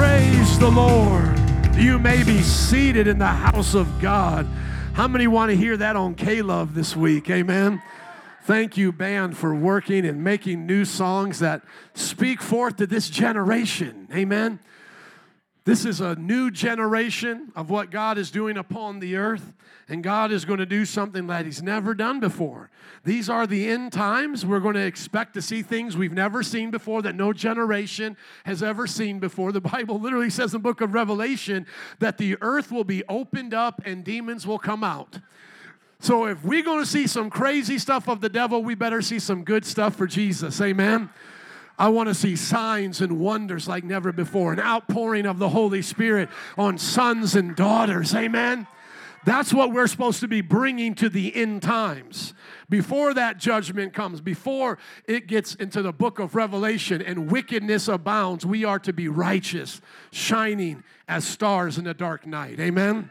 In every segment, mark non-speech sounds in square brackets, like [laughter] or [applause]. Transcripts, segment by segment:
Praise the Lord. You may be seated in the house of God. How many want to hear that on K Love this week? Amen. Thank you, band, for working and making new songs that speak forth to this generation. Amen. This is a new generation of what God is doing upon the earth, and God is going to do something that He's never done before. These are the end times. We're going to expect to see things we've never seen before that no generation has ever seen before. The Bible literally says in the book of Revelation that the earth will be opened up and demons will come out. So if we're going to see some crazy stuff of the devil, we better see some good stuff for Jesus. Amen. I want to see signs and wonders like never before, an outpouring of the Holy Spirit on sons and daughters. Amen. That's what we're supposed to be bringing to the end times. Before that judgment comes, before it gets into the book of Revelation and wickedness abounds, we are to be righteous, shining as stars in the dark night. Amen.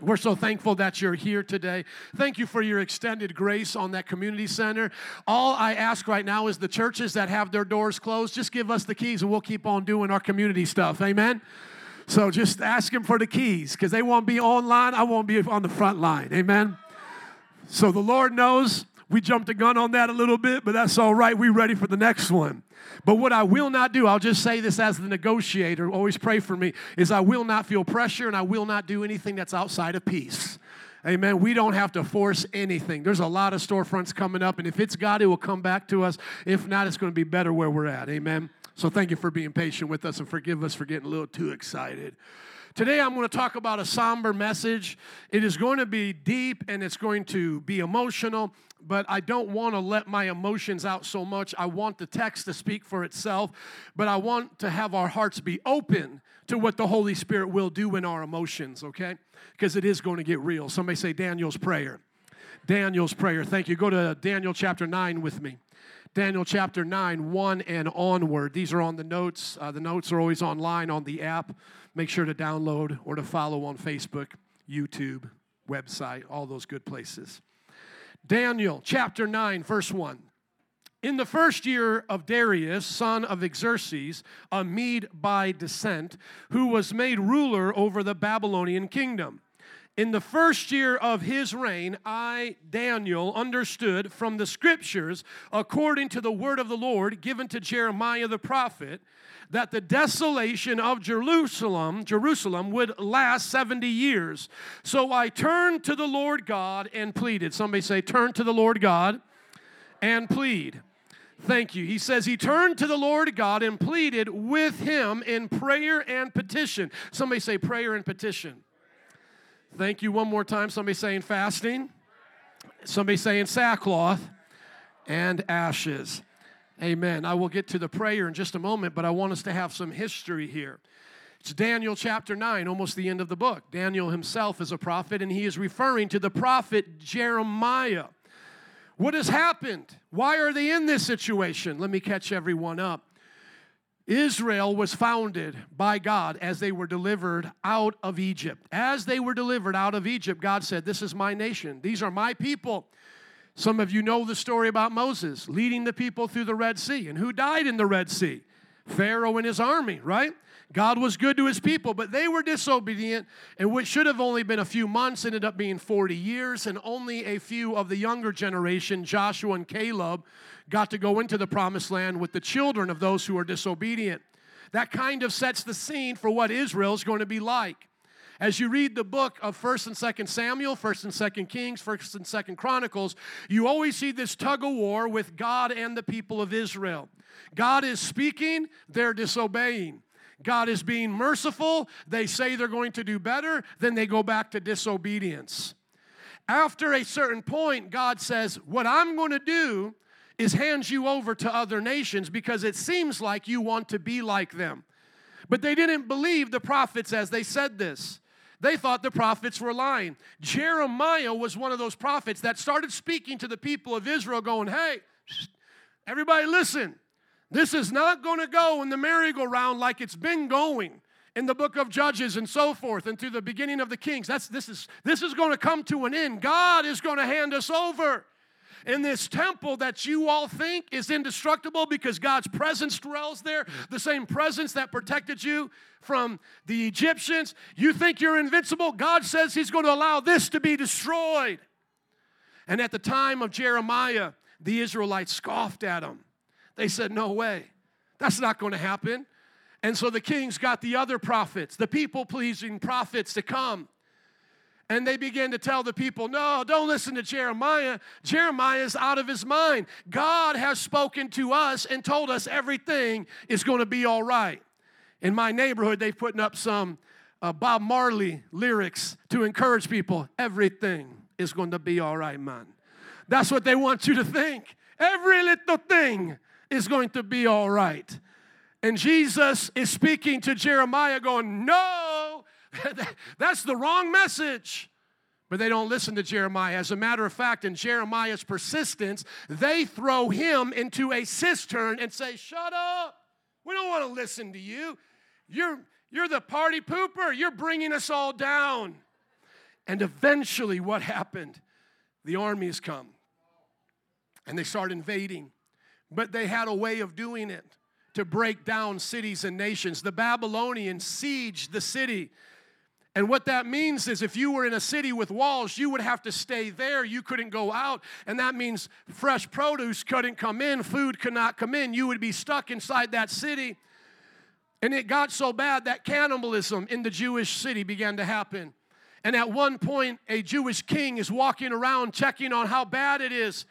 We're so thankful that you're here today. Thank you for your extended grace on that community center. All I ask right now is the churches that have their doors closed, just give us the keys and we'll keep on doing our community stuff. Amen. So just ask them for the keys because they won't be online. I won't be on the front line. Amen. So the Lord knows we jumped the gun on that a little bit, but that's all right. We're ready for the next one. But what I will not do, I'll just say this as the negotiator, always pray for me, is I will not feel pressure and I will not do anything that's outside of peace. Amen. We don't have to force anything. There's a lot of storefronts coming up, and if it's God, it will come back to us. If not, it's going to be better where we're at. Amen. So thank you for being patient with us and forgive us for getting a little too excited. Today, I'm going to talk about a somber message. It is going to be deep and it's going to be emotional, but I don't want to let my emotions out so much. I want the text to speak for itself, but I want to have our hearts be open to what the Holy Spirit will do in our emotions, okay? Because it is going to get real. Somebody say Daniel's prayer. Daniel's prayer. Thank you. Go to Daniel chapter 9 with me. Daniel chapter 9, 1 and onward. These are on the notes. Uh, the notes are always online on the app. Make sure to download or to follow on Facebook, YouTube, website, all those good places. Daniel chapter 9, verse 1. In the first year of Darius, son of Xerxes, a Mede by descent, who was made ruler over the Babylonian kingdom. In the first year of his reign, I, Daniel, understood from the scriptures, according to the word of the Lord given to Jeremiah the prophet, that the desolation of Jerusalem, Jerusalem would last 70 years. So I turned to the Lord God and pleaded. Somebody say, turn to the Lord God and plead. Thank you. He says he turned to the Lord God and pleaded with him in prayer and petition. Somebody say prayer and petition. Thank you one more time. Somebody saying fasting. Somebody saying sackcloth and ashes. Amen. I will get to the prayer in just a moment, but I want us to have some history here. It's Daniel chapter 9, almost the end of the book. Daniel himself is a prophet, and he is referring to the prophet Jeremiah. What has happened? Why are they in this situation? Let me catch everyone up. Israel was founded by God as they were delivered out of Egypt. As they were delivered out of Egypt, God said, This is my nation. These are my people. Some of you know the story about Moses leading the people through the Red Sea. And who died in the Red Sea? Pharaoh and his army, right? God was good to his people, but they were disobedient, and what should have only been a few months ended up being 40 years, and only a few of the younger generation, Joshua and Caleb, got to go into the promised land with the children of those who are disobedient. That kind of sets the scene for what Israel is going to be like. As you read the book of 1st and 2nd Samuel, 1st and 2nd Kings, 1st and 2nd Chronicles, you always see this tug of war with God and the people of Israel. God is speaking, they're disobeying. God is being merciful, they say they're going to do better, then they go back to disobedience. After a certain point, God says, What I'm going to do is hand you over to other nations because it seems like you want to be like them. But they didn't believe the prophets as they said this. They thought the prophets were lying. Jeremiah was one of those prophets that started speaking to the people of Israel, going, Hey, everybody listen. This is not going to go in the merry-go-round like it's been going in the book of Judges and so forth and through the beginning of the Kings. That's, this, is, this is going to come to an end. God is going to hand us over. in this temple that you all think is indestructible because God's presence dwells there, the same presence that protected you from the Egyptians. You think you're invincible? God says He's going to allow this to be destroyed. And at the time of Jeremiah, the Israelites scoffed at him. They said, No way, that's not going to happen. And so the kings got the other prophets, the people pleasing prophets, to come. And they began to tell the people, no, don't listen to Jeremiah. Jeremiah is out of his mind. God has spoken to us and told us everything is going to be all right. In my neighborhood, they've put up some uh, Bob Marley lyrics to encourage people. Everything is going to be all right, man. That's what they want you to think. Every little thing is going to be all right. And Jesus is speaking to Jeremiah, going, No, [laughs] that's the wrong message. But they don't listen to Jeremiah. As a matter of fact, in Jeremiah's persistence, they throw him into a cistern and say, Shut up. We don't want to listen to you. You're, you're the party pooper. You're bringing us all down. And eventually, what happened? The armies come and they start invading. But they had a way of doing it to break down cities and nations. The Babylonians sieged the city. And what that means is if you were in a city with walls, you would have to stay there. You couldn't go out. And that means fresh produce couldn't come in, food could not come in. You would be stuck inside that city. And it got so bad that cannibalism in the Jewish city began to happen. And at one point, a Jewish king is walking around checking on how bad it is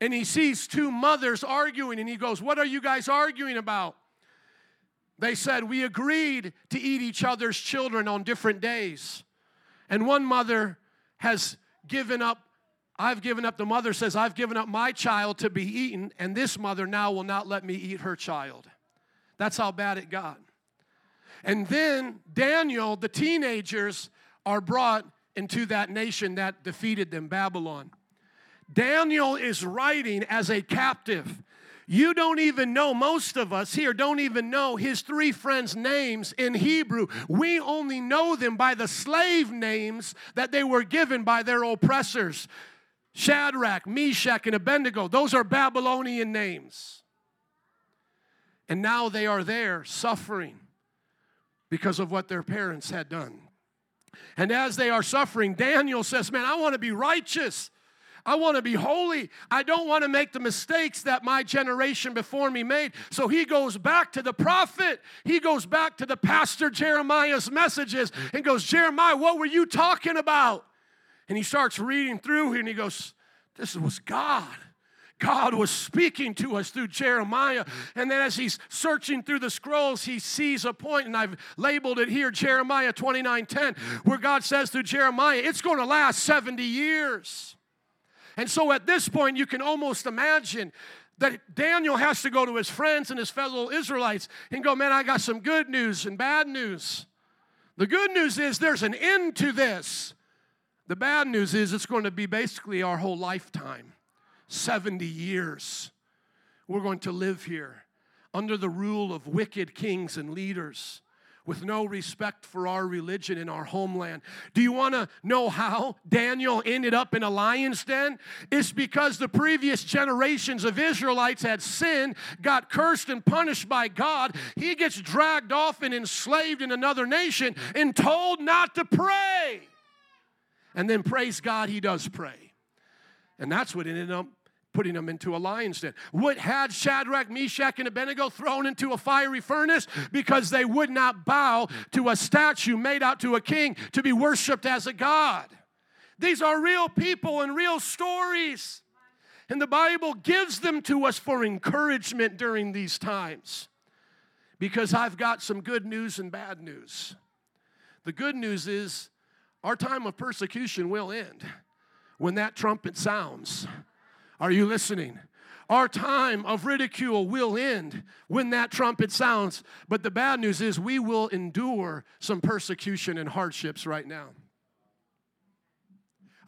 and he sees two mothers arguing and he goes, What are you guys arguing about? They said, We agreed to eat each other's children on different days. And one mother has given up, I've given up, the mother says, I've given up my child to be eaten, and this mother now will not let me eat her child. That's how bad it got. And then Daniel, the teenagers, are brought into that nation that defeated them, Babylon. Daniel is writing as a captive. You don't even know, most of us here don't even know his three friends' names in Hebrew. We only know them by the slave names that they were given by their oppressors Shadrach, Meshach, and Abednego. Those are Babylonian names. And now they are there suffering because of what their parents had done. And as they are suffering, Daniel says, Man, I want to be righteous. I want to be holy. I don't want to make the mistakes that my generation before me made. So he goes back to the prophet. He goes back to the pastor Jeremiah's messages and goes, Jeremiah, what were you talking about? And he starts reading through and he goes, This was God. God was speaking to us through Jeremiah. And then as he's searching through the scrolls, he sees a point, and I've labeled it here Jeremiah 29 10, where God says through Jeremiah, it's going to last 70 years. And so at this point, you can almost imagine that Daniel has to go to his friends and his fellow Israelites and go, Man, I got some good news and bad news. The good news is there's an end to this. The bad news is it's going to be basically our whole lifetime 70 years. We're going to live here under the rule of wicked kings and leaders with no respect for our religion in our homeland. Do you want to know how Daniel ended up in a lion's den? It's because the previous generations of Israelites had sinned, got cursed and punished by God. He gets dragged off and enslaved in another nation and told not to pray. And then, praise God, he does pray. And that's what ended up putting them into a lion's den. What had Shadrach, Meshach, and Abednego thrown into a fiery furnace? Because they would not bow to a statue made out to a king to be worshiped as a god. These are real people and real stories. And the Bible gives them to us for encouragement during these times. Because I've got some good news and bad news. The good news is our time of persecution will end when that trumpet sounds. Are you listening? Our time of ridicule will end when that trumpet sounds. But the bad news is we will endure some persecution and hardships right now.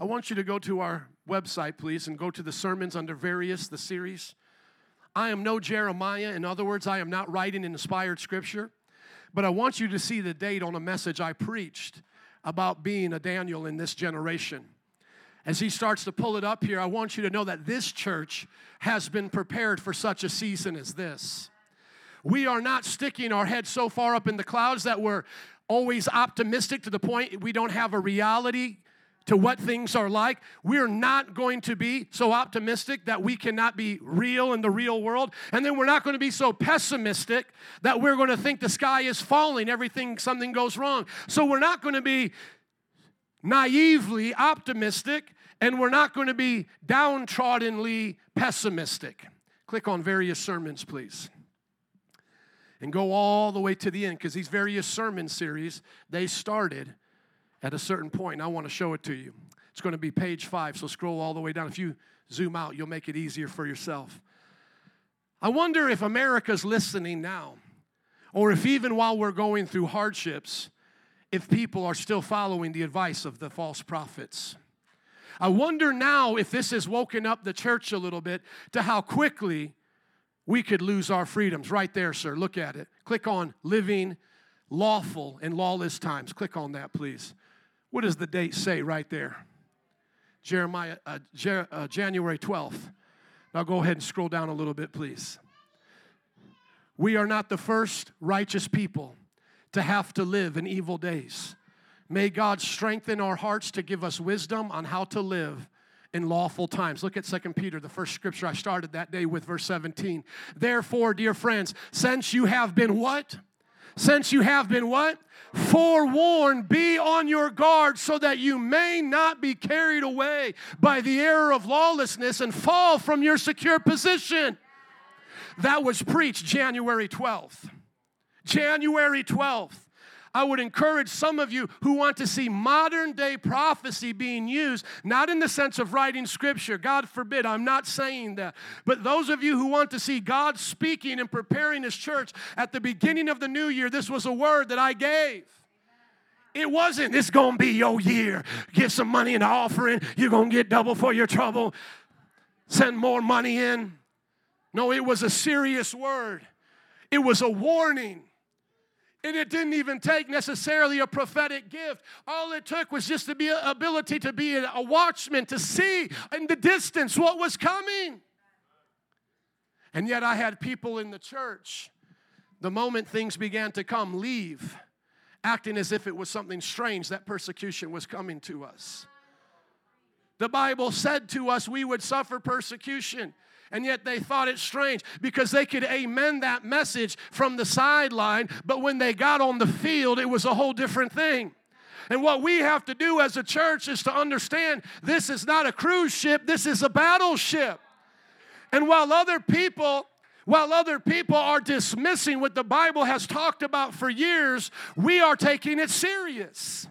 I want you to go to our website, please, and go to the sermons under various, the series. I am no Jeremiah. In other words, I am not writing inspired scripture. But I want you to see the date on a message I preached about being a Daniel in this generation. As he starts to pull it up here, I want you to know that this church has been prepared for such a season as this. We are not sticking our head so far up in the clouds that we're always optimistic to the point we don't have a reality to what things are like. We're not going to be so optimistic that we cannot be real in the real world. And then we're not going to be so pessimistic that we're going to think the sky is falling, everything, something goes wrong. So we're not going to be naively optimistic, and we're not going to be downtroddenly pessimistic. Click on various sermons, please. And go all the way to the end because these various sermon series, they started at a certain point. I want to show it to you. It's going to be page five, so scroll all the way down. If you zoom out, you'll make it easier for yourself. I wonder if America's listening now, or if even while we're going through hardships, if people are still following the advice of the false prophets. I wonder now if this has woken up the church a little bit to how quickly we could lose our freedoms. Right there, sir. Look at it. Click on living lawful in lawless times. Click on that, please. What does the date say right there? Jeremiah, uh, Jer- uh, January 12th. Now go ahead and scroll down a little bit, please. We are not the first righteous people to have to live in evil days. May God strengthen our hearts to give us wisdom on how to live in lawful times. Look at Second Peter, the first scripture I started that day with, verse 17. Therefore, dear friends, since you have been what? Since you have been what? Forewarned, be on your guard so that you may not be carried away by the error of lawlessness and fall from your secure position. That was preached January 12th. January 12th. I would encourage some of you who want to see modern day prophecy being used, not in the sense of writing scripture, God forbid, I'm not saying that. But those of you who want to see God speaking and preparing His church at the beginning of the new year, this was a word that I gave. It wasn't, it's gonna be your year. Give some money in the offering, you're gonna get double for your trouble. Send more money in. No, it was a serious word, it was a warning. And it didn't even take necessarily a prophetic gift. All it took was just the ability to be a watchman, to see in the distance what was coming. And yet I had people in the church, the moment things began to come, leave, acting as if it was something strange that persecution was coming to us. The Bible said to us we would suffer persecution and yet they thought it strange because they could amen that message from the sideline, but when they got on the field, it was a whole different thing. And what we have to do as a church is to understand this is not a cruise ship, this is a battleship. And while other people while other people are dismissing what the Bible has talked about for years, we are taking it serious.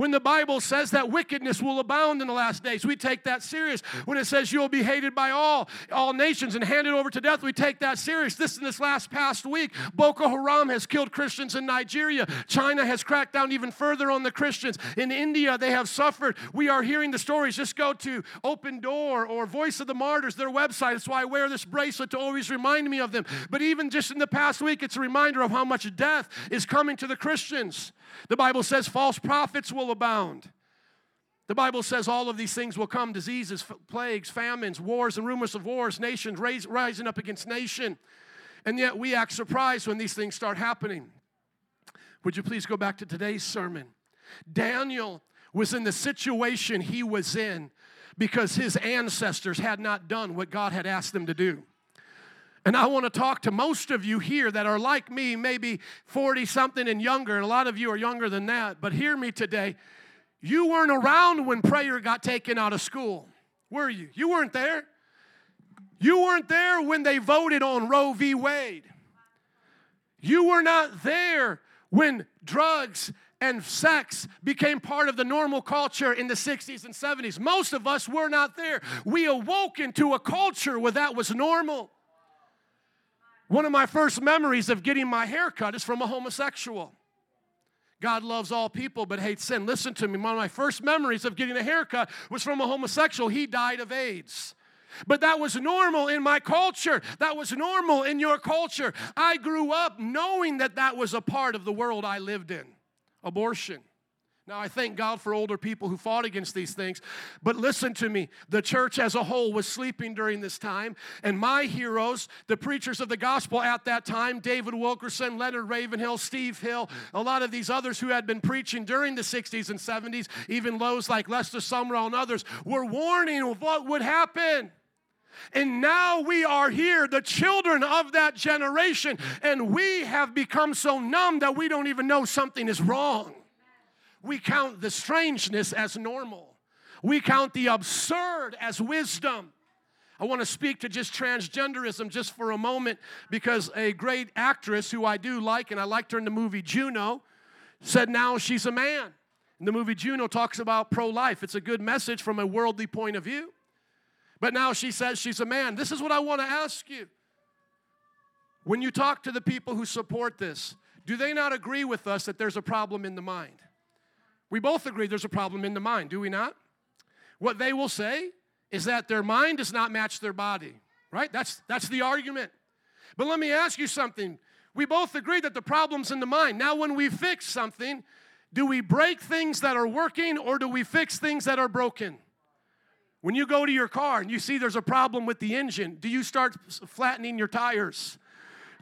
When the Bible says that wickedness will abound in the last days, we take that serious. When it says you'll be hated by all, all nations and handed over to death, we take that serious. This in this last past week, Boko Haram has killed Christians in Nigeria. China has cracked down even further on the Christians. In India, they have suffered. We are hearing the stories. Just go to Open Door or Voice of the Martyrs, their website. That's why I wear this bracelet to always remind me of them. But even just in the past week, it's a reminder of how much death is coming to the Christians. The Bible says false prophets will abound. The Bible says all of these things will come diseases, plagues, famines, wars, and rumors of wars, nations raise, rising up against nation. And yet we act surprised when these things start happening. Would you please go back to today's sermon? Daniel was in the situation he was in because his ancestors had not done what God had asked them to do. And I want to talk to most of you here that are like me, maybe 40 something and younger, and a lot of you are younger than that. But hear me today. You weren't around when prayer got taken out of school, were you? You weren't there. You weren't there when they voted on Roe v. Wade. You were not there when drugs and sex became part of the normal culture in the 60s and 70s. Most of us were not there. We awoke into a culture where that was normal. One of my first memories of getting my hair cut is from a homosexual. God loves all people but hates sin. Listen to me. One of my first memories of getting a haircut was from a homosexual. He died of AIDS. But that was normal in my culture. That was normal in your culture. I grew up knowing that that was a part of the world I lived in abortion. Now, I thank God for older people who fought against these things. But listen to me the church as a whole was sleeping during this time. And my heroes, the preachers of the gospel at that time, David Wilkerson, Leonard Ravenhill, Steve Hill, a lot of these others who had been preaching during the 60s and 70s, even lows like Lester Sumrall and others, were warning of what would happen. And now we are here, the children of that generation, and we have become so numb that we don't even know something is wrong. We count the strangeness as normal. We count the absurd as wisdom. I want to speak to just transgenderism just for a moment because a great actress who I do like, and I liked her in the movie Juno, said now she's a man. And the movie Juno talks about pro life. It's a good message from a worldly point of view. But now she says she's a man. This is what I want to ask you. When you talk to the people who support this, do they not agree with us that there's a problem in the mind? We both agree there's a problem in the mind, do we not? What they will say is that their mind does not match their body, right? That's, that's the argument. But let me ask you something. We both agree that the problem's in the mind. Now, when we fix something, do we break things that are working or do we fix things that are broken? When you go to your car and you see there's a problem with the engine, do you start flattening your tires?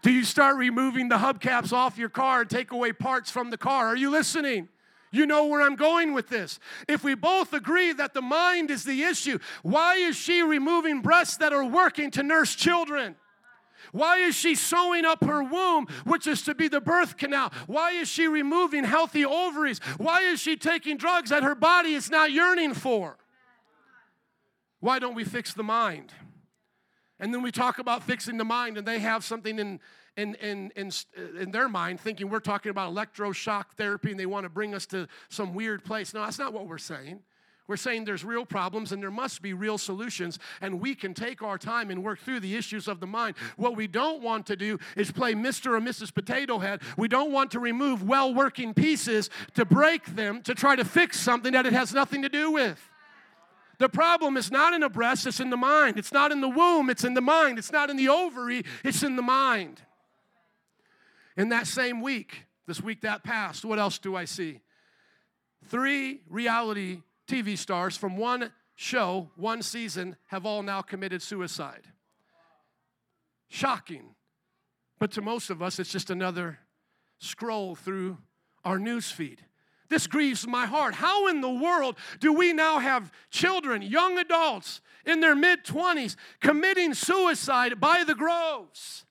Do you start removing the hubcaps off your car and take away parts from the car? Are you listening? You know where I'm going with this. If we both agree that the mind is the issue, why is she removing breasts that are working to nurse children? Why is she sewing up her womb, which is to be the birth canal? Why is she removing healthy ovaries? Why is she taking drugs that her body is not yearning for? Why don't we fix the mind? And then we talk about fixing the mind, and they have something in in, in, in, uh, in their mind thinking we're talking about electroshock therapy and they want to bring us to some weird place. No, that's not what we're saying. We're saying there's real problems and there must be real solutions, and we can take our time and work through the issues of the mind. What we don't want to do is play Mr. or Mrs. Potato Head. We don't want to remove well working pieces to break them to try to fix something that it has nothing to do with. The problem is not in the breast, it's in the mind. It's not in the womb, it's in the mind. It's not in the ovary, it's in the mind. In that same week, this week that passed, what else do I see? Three reality TV stars from one show, one season, have all now committed suicide. Shocking. But to most of us, it's just another scroll through our news feed. This grieves my heart. How in the world do we now have children, young adults in their mid 20s, committing suicide by the groves?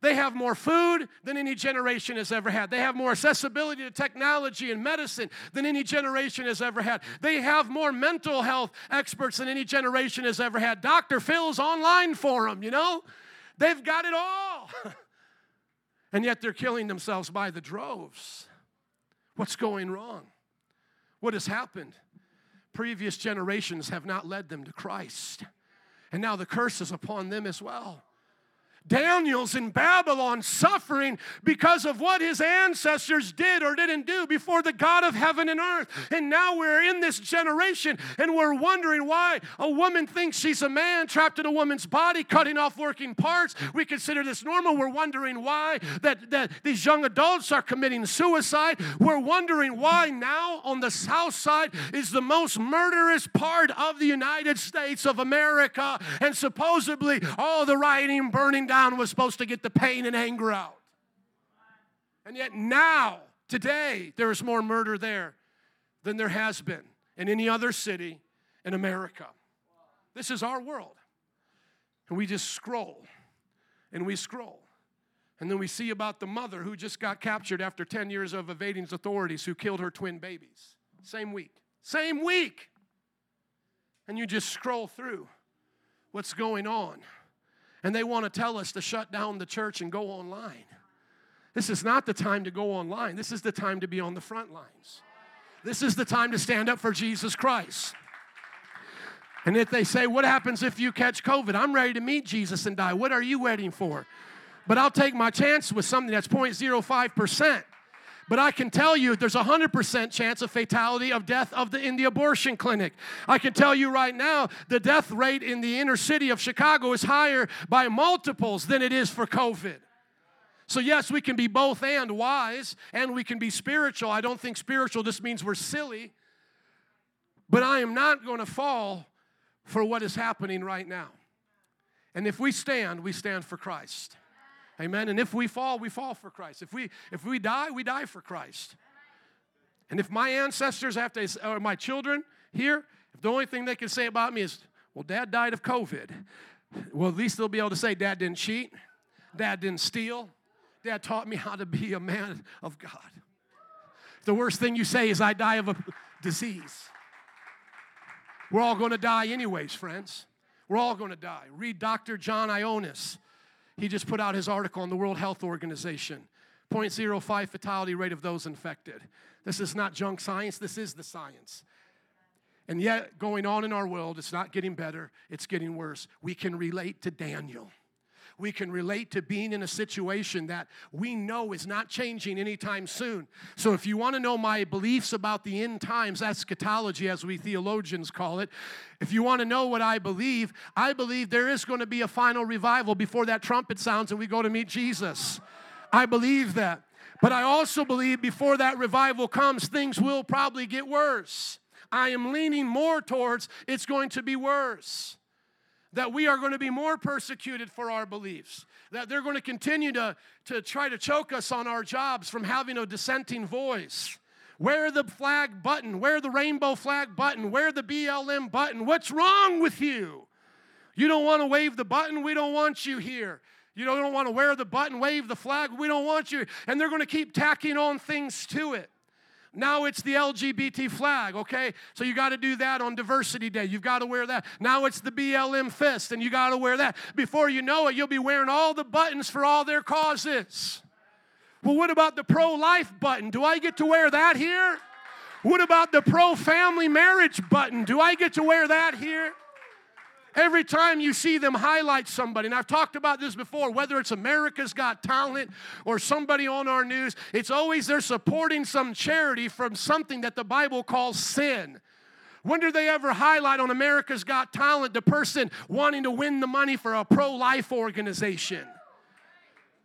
They have more food than any generation has ever had. They have more accessibility to technology and medicine than any generation has ever had. They have more mental health experts than any generation has ever had. Dr. Phil's online for them, you know? They've got it all. [laughs] and yet they're killing themselves by the droves. What's going wrong? What has happened? Previous generations have not led them to Christ. And now the curse is upon them as well. Daniel's in Babylon suffering because of what his ancestors did or didn't do before the God of heaven and earth. And now we're in this generation and we're wondering why a woman thinks she's a man trapped in a woman's body, cutting off working parts. We consider this normal. We're wondering why that, that these young adults are committing suicide. We're wondering why now on the south side is the most murderous part of the United States of America. And supposedly all the rioting, burning down down was supposed to get the pain and anger out. And yet now, today, there is more murder there than there has been in any other city in America. This is our world. And we just scroll and we scroll. And then we see about the mother who just got captured after 10 years of evading authorities who killed her twin babies. Same week. Same week. And you just scroll through what's going on and they want to tell us to shut down the church and go online. This is not the time to go online. This is the time to be on the front lines. This is the time to stand up for Jesus Christ. And if they say, What happens if you catch COVID? I'm ready to meet Jesus and die. What are you waiting for? But I'll take my chance with something that's 0.05%. But I can tell you there's a 100% chance of fatality of death of the, in the abortion clinic. I can tell you right now the death rate in the inner city of Chicago is higher by multiples than it is for COVID. So, yes, we can be both and wise, and we can be spiritual. I don't think spiritual just means we're silly, but I am not going to fall for what is happening right now. And if we stand, we stand for Christ. Amen. And if we fall, we fall for Christ. If we if we die, we die for Christ. And if my ancestors have to, or my children here, if the only thing they can say about me is, well, dad died of COVID, well, at least they'll be able to say, dad didn't cheat, dad didn't steal, dad taught me how to be a man of God. The worst thing you say is, I die of a disease. We're all going to die, anyways, friends. We're all going to die. Read Dr. John Ioannidis. He just put out his article on the World Health Organization 0.05 fatality rate of those infected. This is not junk science, this is the science. And yet, going on in our world, it's not getting better, it's getting worse. We can relate to Daniel. We can relate to being in a situation that we know is not changing anytime soon. So, if you want to know my beliefs about the end times, eschatology, as we theologians call it, if you want to know what I believe, I believe there is going to be a final revival before that trumpet sounds and we go to meet Jesus. I believe that. But I also believe before that revival comes, things will probably get worse. I am leaning more towards it's going to be worse. That we are going to be more persecuted for our beliefs. That they're going to continue to, to try to choke us on our jobs from having a dissenting voice. Wear the flag button, wear the rainbow flag button, wear the BLM button. What's wrong with you? You don't want to wave the button? We don't want you here. You don't want to wear the button, wave the flag. We don't want you. And they're going to keep tacking on things to it. Now it's the LGBT flag, okay? So you got to do that on Diversity Day. You've got to wear that. Now it's the BLM fist, and you got to wear that. Before you know it, you'll be wearing all the buttons for all their causes. Well, what about the pro life button? Do I get to wear that here? What about the pro family marriage button? Do I get to wear that here? Every time you see them highlight somebody, and I've talked about this before, whether it's America's Got Talent or somebody on our news, it's always they're supporting some charity from something that the Bible calls sin. When do they ever highlight on America's Got Talent the person wanting to win the money for a pro life organization?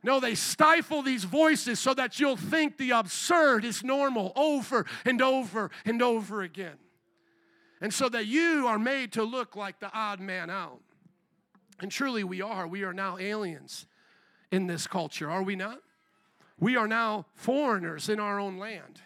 No, they stifle these voices so that you'll think the absurd is normal over and over and over again and so that you are made to look like the odd man out. And truly, we are. We are now aliens in this culture, are we not? We are now foreigners in our own land.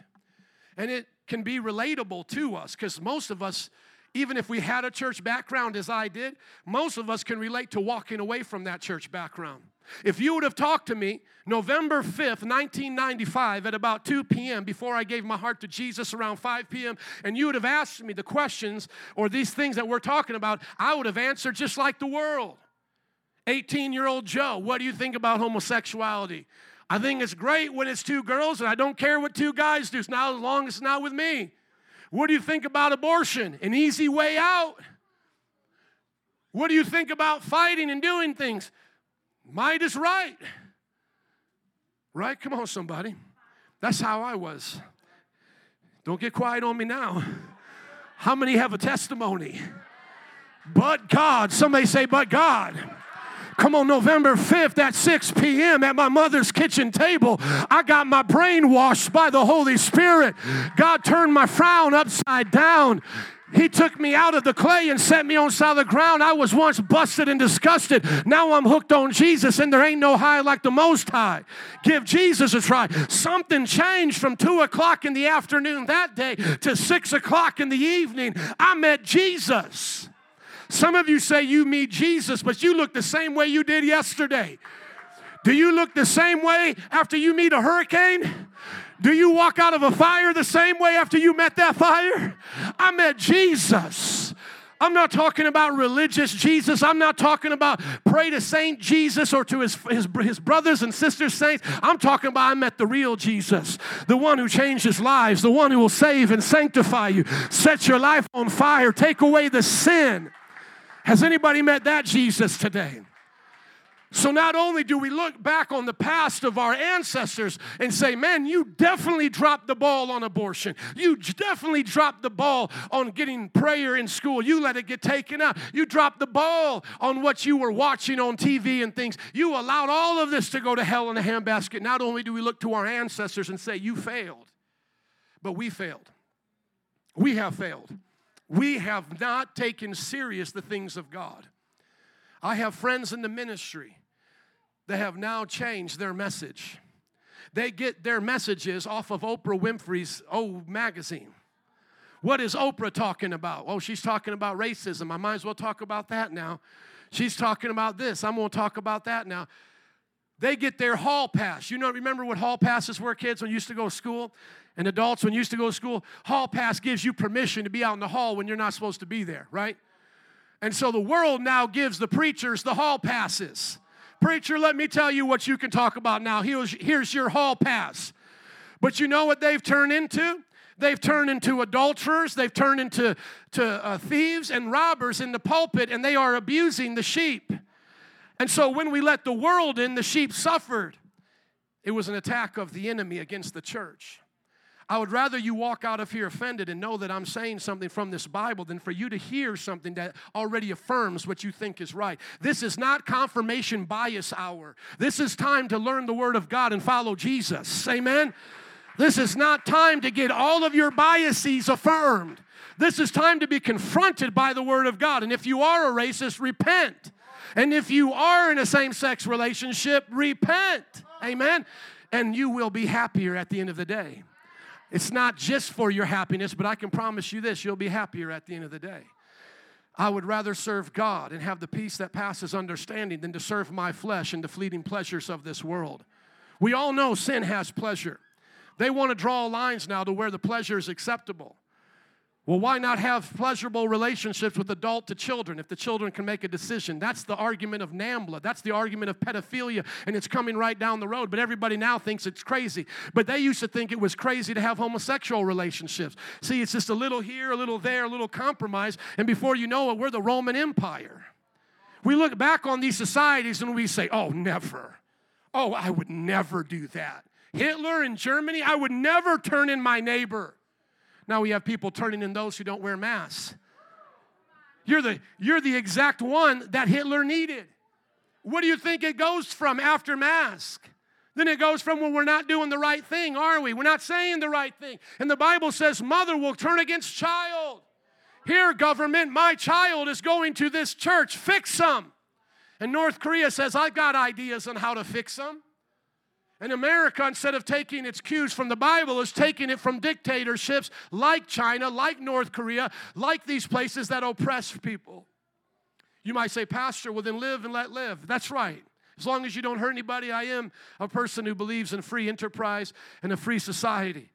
And it can be relatable to us because most of us, even if we had a church background as I did, most of us can relate to walking away from that church background. If you would have talked to me November 5th, 1995, at about 2 p.m., before I gave my heart to Jesus around 5 p.m., and you would have asked me the questions or these things that we're talking about, I would have answered just like the world. 18 year old Joe, what do you think about homosexuality? I think it's great when it's two girls, and I don't care what two guys do, now as long as it's not with me. What do you think about abortion? An easy way out. What do you think about fighting and doing things? Might is right. Right? Come on, somebody. That's how I was. Don't get quiet on me now. How many have a testimony? But God. Somebody say, but God. Come on, November 5th at 6 p.m. at my mother's kitchen table, I got my brain washed by the Holy Spirit. God turned my frown upside down. He took me out of the clay and set me on solid ground. I was once busted and disgusted. Now I'm hooked on Jesus, and there ain't no high like the Most High. Give Jesus a try. Something changed from two o'clock in the afternoon that day to six o'clock in the evening. I met Jesus. Some of you say you meet Jesus, but you look the same way you did yesterday. Do you look the same way after you meet a hurricane? Do you walk out of a fire the same way after you met that fire? I met Jesus. I'm not talking about religious Jesus. I'm not talking about pray to Saint Jesus or to his, his, his brothers and sisters saints. I'm talking about I met the real Jesus, the one who changes lives, the one who will save and sanctify you, set your life on fire, take away the sin. Has anybody met that Jesus today? So, not only do we look back on the past of our ancestors and say, man, you definitely dropped the ball on abortion. You definitely dropped the ball on getting prayer in school. You let it get taken out. You dropped the ball on what you were watching on TV and things. You allowed all of this to go to hell in a handbasket. Not only do we look to our ancestors and say, you failed, but we failed. We have failed. We have not taken serious the things of God. I have friends in the ministry that have now changed their message. They get their messages off of Oprah Winfrey's old magazine. What is Oprah talking about? Oh, she's talking about racism. I might as well talk about that now. She's talking about this. I'm going to talk about that now. They get their hall pass. You know, remember what hall passes were, kids, when you used to go to school? And adults, when you used to go to school, hall pass gives you permission to be out in the hall when you're not supposed to be there, right? And so the world now gives the preachers the hall passes. Preacher, let me tell you what you can talk about now. Here's, your hall pass. But you know what they've turned into? They've turned into adulterers, they've turned into to, uh, thieves and robbers in the pulpit, and they are abusing the sheep. And so when we let the world in, the sheep suffered. It was an attack of the enemy against the church. I would rather you walk out of here offended and know that I'm saying something from this Bible than for you to hear something that already affirms what you think is right. This is not confirmation bias hour. This is time to learn the Word of God and follow Jesus. Amen? This is not time to get all of your biases affirmed. This is time to be confronted by the Word of God. And if you are a racist, repent. And if you are in a same sex relationship, repent. Amen? And you will be happier at the end of the day. It's not just for your happiness, but I can promise you this you'll be happier at the end of the day. I would rather serve God and have the peace that passes understanding than to serve my flesh and the fleeting pleasures of this world. We all know sin has pleasure. They want to draw lines now to where the pleasure is acceptable. Well, why not have pleasurable relationships with adult to children if the children can make a decision? That's the argument of NAMBLA. That's the argument of pedophilia, and it's coming right down the road. But everybody now thinks it's crazy. But they used to think it was crazy to have homosexual relationships. See, it's just a little here, a little there, a little compromise, and before you know it, we're the Roman Empire. We look back on these societies and we say, oh, never. Oh, I would never do that. Hitler in Germany, I would never turn in my neighbor. Now we have people turning in those who don't wear masks. You're the, you're the exact one that Hitler needed. What do you think it goes from after mask? Then it goes from when we're not doing the right thing, are we? We're not saying the right thing. And the Bible says, Mother will turn against child. Here, government, my child is going to this church. Fix them. And North Korea says, I've got ideas on how to fix them. And America, instead of taking its cues from the Bible, is taking it from dictatorships like China, like North Korea, like these places that oppress people. You might say, Pastor, well, then live and let live. That's right. As long as you don't hurt anybody, I am a person who believes in free enterprise and a free society.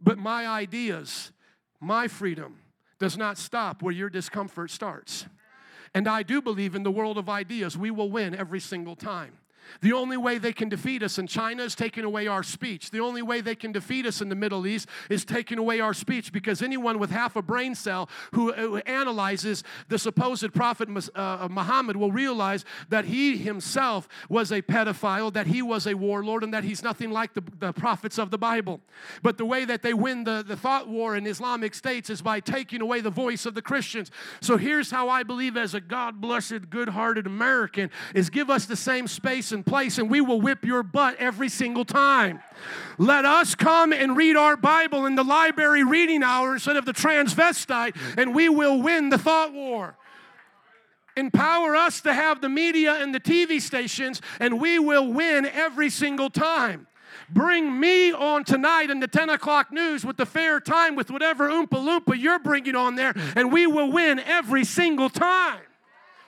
But my ideas, my freedom, does not stop where your discomfort starts. And I do believe in the world of ideas, we will win every single time. The only way they can defeat us in China is taking away our speech. The only way they can defeat us in the Middle East is taking away our speech because anyone with half a brain cell who, who analyzes the supposed prophet uh, Muhammad will realize that he himself was a pedophile, that he was a warlord, and that he's nothing like the, the prophets of the Bible. But the way that they win the, the thought war in Islamic states is by taking away the voice of the Christians. So here's how I believe as a God blessed, good hearted American is give us the same space and place, and we will whip your butt every single time. Let us come and read our Bible in the library reading hour instead of the transvestite, and we will win the thought war. Empower us to have the media and the TV stations, and we will win every single time. Bring me on tonight in the 10 o'clock news with the fair time, with whatever Oompa Loompa you're bringing on there, and we will win every single time.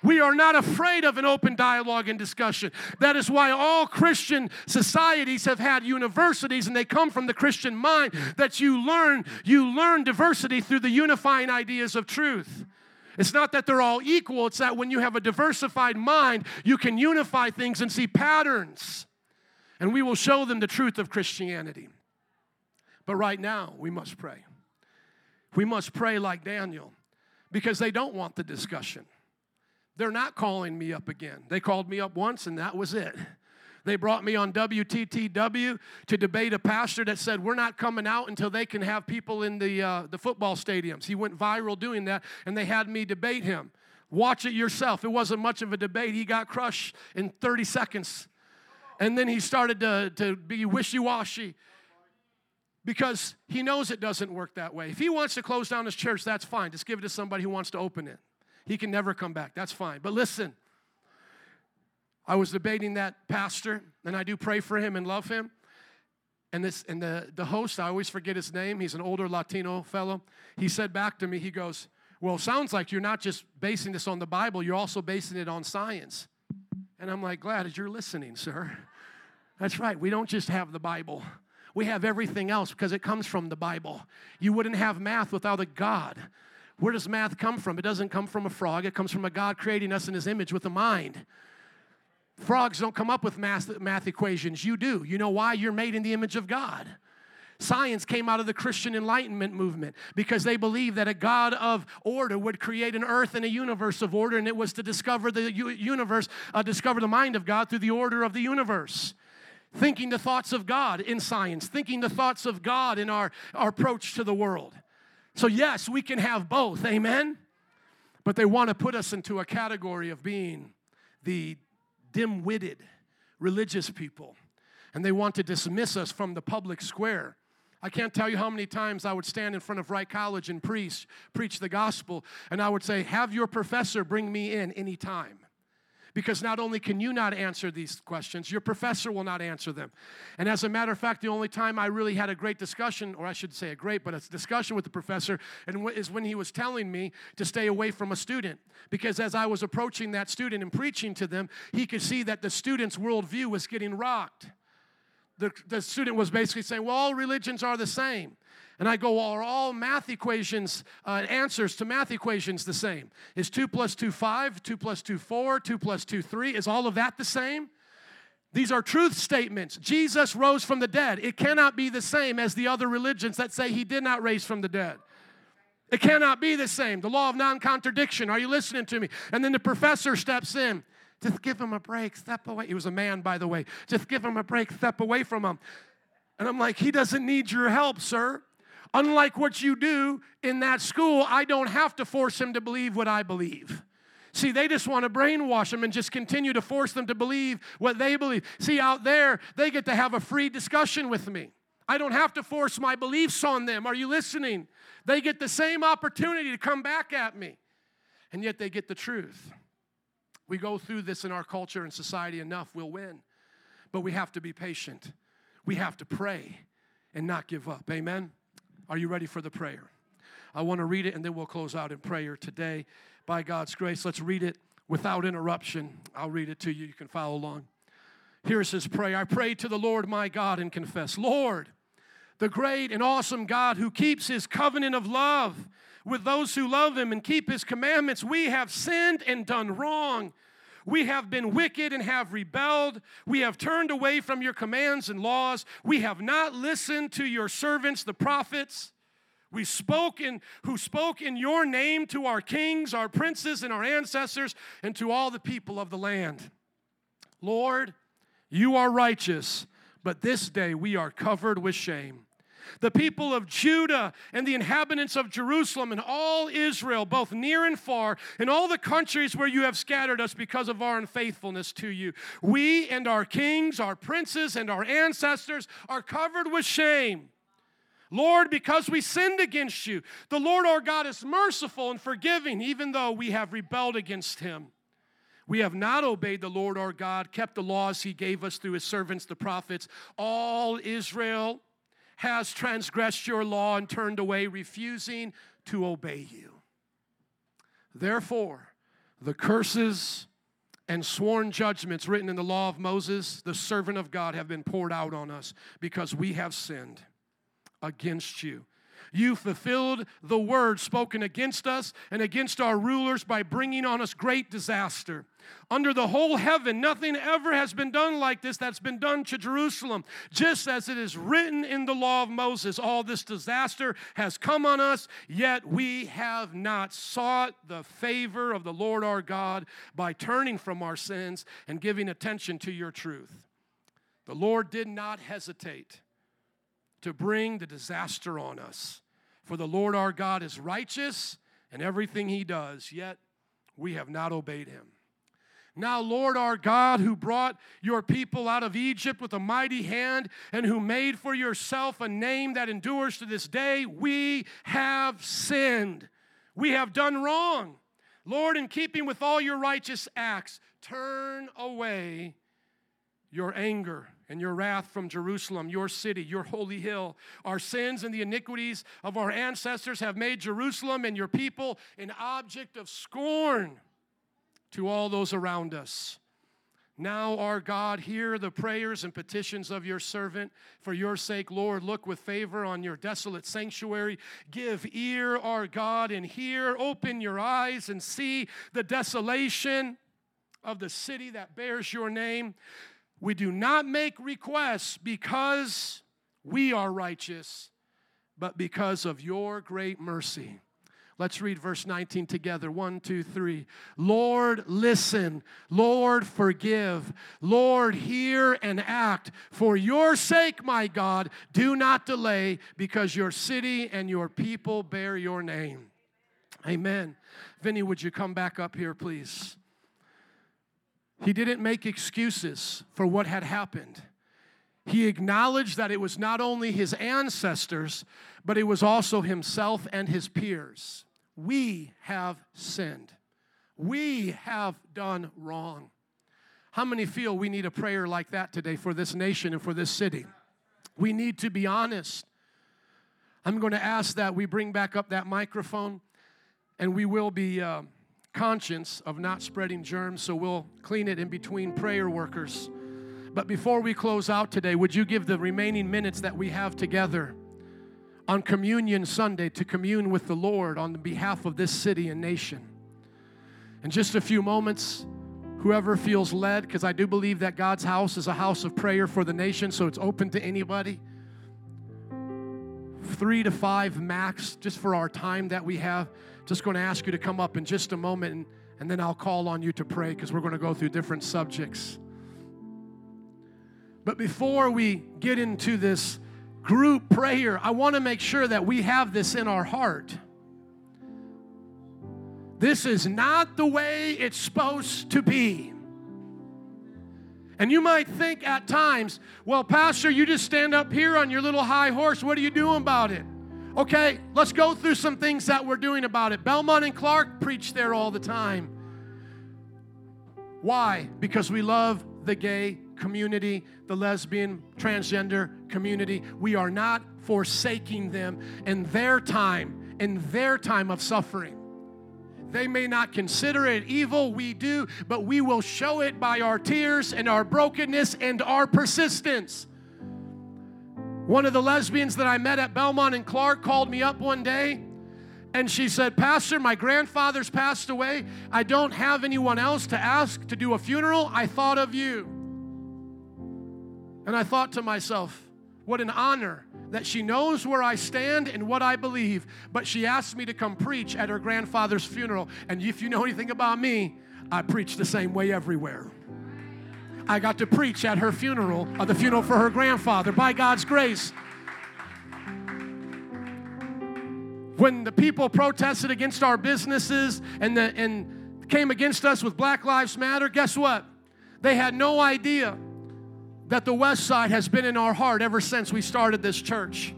We are not afraid of an open dialogue and discussion. That is why all Christian societies have had universities and they come from the Christian mind that you learn you learn diversity through the unifying ideas of truth. It's not that they're all equal, it's that when you have a diversified mind, you can unify things and see patterns. And we will show them the truth of Christianity. But right now, we must pray. We must pray like Daniel because they don't want the discussion. They're not calling me up again. They called me up once and that was it. They brought me on WTTW to debate a pastor that said, We're not coming out until they can have people in the, uh, the football stadiums. He went viral doing that, and they had me debate him. Watch it yourself. It wasn't much of a debate. He got crushed in 30 seconds. And then he started to, to be wishy washy because he knows it doesn't work that way. If he wants to close down his church, that's fine. Just give it to somebody who wants to open it. He can never come back. That's fine. But listen, I was debating that pastor, and I do pray for him and love him. And this and the, the host, I always forget his name, he's an older Latino fellow. He said back to me, he goes, Well, sounds like you're not just basing this on the Bible, you're also basing it on science. And I'm like, glad as you're listening, sir. That's right. We don't just have the Bible. We have everything else because it comes from the Bible. You wouldn't have math without a God. Where does math come from? It doesn't come from a frog. It comes from a God creating us in his image with a mind. Frogs don't come up with math, math equations. You do. You know why? You're made in the image of God. Science came out of the Christian Enlightenment movement because they believed that a God of order would create an earth and a universe of order, and it was to discover the universe, uh, discover the mind of God through the order of the universe. Thinking the thoughts of God in science, thinking the thoughts of God in our, our approach to the world. So, yes, we can have both, amen? But they want to put us into a category of being the dim witted religious people, and they want to dismiss us from the public square. I can't tell you how many times I would stand in front of Wright College and preach, preach the gospel, and I would say, Have your professor bring me in anytime. Because not only can you not answer these questions, your professor will not answer them. And as a matter of fact, the only time I really had a great discussion, or I should say a great, but a discussion with the professor, and is when he was telling me to stay away from a student. Because as I was approaching that student and preaching to them, he could see that the student's worldview was getting rocked. The, the student was basically saying, well, all religions are the same. And I go, well, are all math equations, uh, answers to math equations the same? Is 2 plus 2 5, 2 plus 2 4, 2 plus 2 3? Is all of that the same? These are truth statements. Jesus rose from the dead. It cannot be the same as the other religions that say he did not raise from the dead. It cannot be the same. The law of non contradiction. Are you listening to me? And then the professor steps in. Just give him a break, step away. He was a man, by the way. Just give him a break, step away from him. And I'm like, he doesn't need your help, sir. Unlike what you do in that school, I don't have to force him to believe what I believe. See, they just want to brainwash them and just continue to force them to believe what they believe. See, out there, they get to have a free discussion with me. I don't have to force my beliefs on them. Are you listening? They get the same opportunity to come back at me, and yet they get the truth. We go through this in our culture and society enough, we'll win. But we have to be patient. We have to pray and not give up. Amen. Are you ready for the prayer? I want to read it and then we'll close out in prayer today. By God's grace, let's read it without interruption. I'll read it to you. You can follow along. Here's his prayer I pray to the Lord my God and confess, Lord, the great and awesome God who keeps his covenant of love with those who love him and keep his commandments, we have sinned and done wrong. We have been wicked and have rebelled. We have turned away from your commands and laws. We have not listened to your servants, the prophets. We spoke in, who spoke in your name to our kings, our princes, and our ancestors, and to all the people of the land. Lord, you are righteous, but this day we are covered with shame the people of Judah and the inhabitants of Jerusalem and all Israel, both near and far, and all the countries where you have scattered us because of our unfaithfulness to you. We and our kings, our princes, and our ancestors are covered with shame. Lord, because we sinned against you, the Lord our God is merciful and forgiving, even though we have rebelled against him. We have not obeyed the Lord our God, kept the laws he gave us through his servants, the prophets. All Israel has transgressed your law and turned away, refusing to obey you. Therefore, the curses and sworn judgments written in the law of Moses, the servant of God, have been poured out on us because we have sinned against you. You fulfilled the word spoken against us and against our rulers by bringing on us great disaster. Under the whole heaven, nothing ever has been done like this that's been done to Jerusalem. Just as it is written in the law of Moses, all this disaster has come on us, yet we have not sought the favor of the Lord our God by turning from our sins and giving attention to your truth. The Lord did not hesitate to bring the disaster on us. For the Lord our God is righteous in everything he does, yet we have not obeyed him. Now, Lord our God, who brought your people out of Egypt with a mighty hand and who made for yourself a name that endures to this day, we have sinned. We have done wrong. Lord, in keeping with all your righteous acts, turn away your anger and your wrath from Jerusalem, your city, your holy hill. Our sins and the iniquities of our ancestors have made Jerusalem and your people an object of scorn to all those around us. Now, our God, hear the prayers and petitions of your servant. For your sake, Lord, look with favor on your desolate sanctuary. Give ear, our God, and hear. Open your eyes and see the desolation of the city that bears your name. We do not make requests because we are righteous, but because of your great mercy. Let's read verse 19 together. One, two, three. Lord, listen. Lord, forgive. Lord, hear and act. For your sake, my God, do not delay, because your city and your people bear your name. Amen. Vinny, would you come back up here, please? He didn't make excuses for what had happened. He acknowledged that it was not only his ancestors, but it was also himself and his peers. We have sinned. We have done wrong. How many feel we need a prayer like that today for this nation and for this city? We need to be honest. I'm going to ask that we bring back up that microphone and we will be. Uh, conscience of not spreading germs, so we'll clean it in between prayer workers. But before we close out today, would you give the remaining minutes that we have together on Communion Sunday to commune with the Lord on behalf of this city and nation? In just a few moments, whoever feels led, because I do believe that God's house is a house of prayer for the nation, so it's open to anybody. Three to five max, just for our time that we have. Just going to ask you to come up in just a moment, and, and then I'll call on you to pray because we're going to go through different subjects. But before we get into this group prayer, I want to make sure that we have this in our heart. This is not the way it's supposed to be. And you might think at times, well, Pastor, you just stand up here on your little high horse. What are you doing about it? Okay, let's go through some things that we're doing about it. Belmont and Clark preach there all the time. Why? Because we love the gay community, the lesbian, transgender community. We are not forsaking them in their time, in their time of suffering. They may not consider it evil, we do, but we will show it by our tears and our brokenness and our persistence. One of the lesbians that I met at Belmont and Clark called me up one day and she said, Pastor, my grandfather's passed away. I don't have anyone else to ask to do a funeral. I thought of you. And I thought to myself, what an honor that she knows where I stand and what I believe, but she asked me to come preach at her grandfather's funeral. And if you know anything about me, I preach the same way everywhere. I got to preach at her funeral, uh, the funeral for her grandfather, by God's grace. When the people protested against our businesses and, the, and came against us with Black Lives Matter, guess what? They had no idea that the West Side has been in our heart ever since we started this church.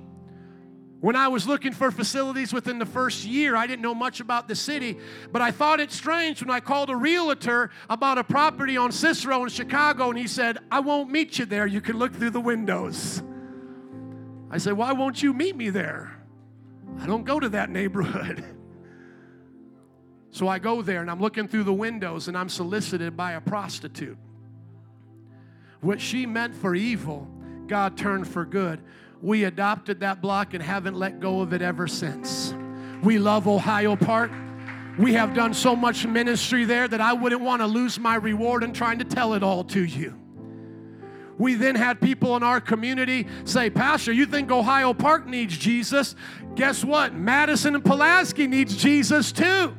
When I was looking for facilities within the first year, I didn't know much about the city, but I thought it strange when I called a realtor about a property on Cicero in Chicago, and he said, I won't meet you there. You can look through the windows. I said, Why won't you meet me there? I don't go to that neighborhood. [laughs] So I go there and I'm looking through the windows and I'm solicited by a prostitute. What she meant for evil, God turned for good. We adopted that block and haven't let go of it ever since. We love Ohio Park. We have done so much ministry there that I wouldn't want to lose my reward in trying to tell it all to you. We then had people in our community say, Pastor, you think Ohio Park needs Jesus? Guess what? Madison and Pulaski needs Jesus too.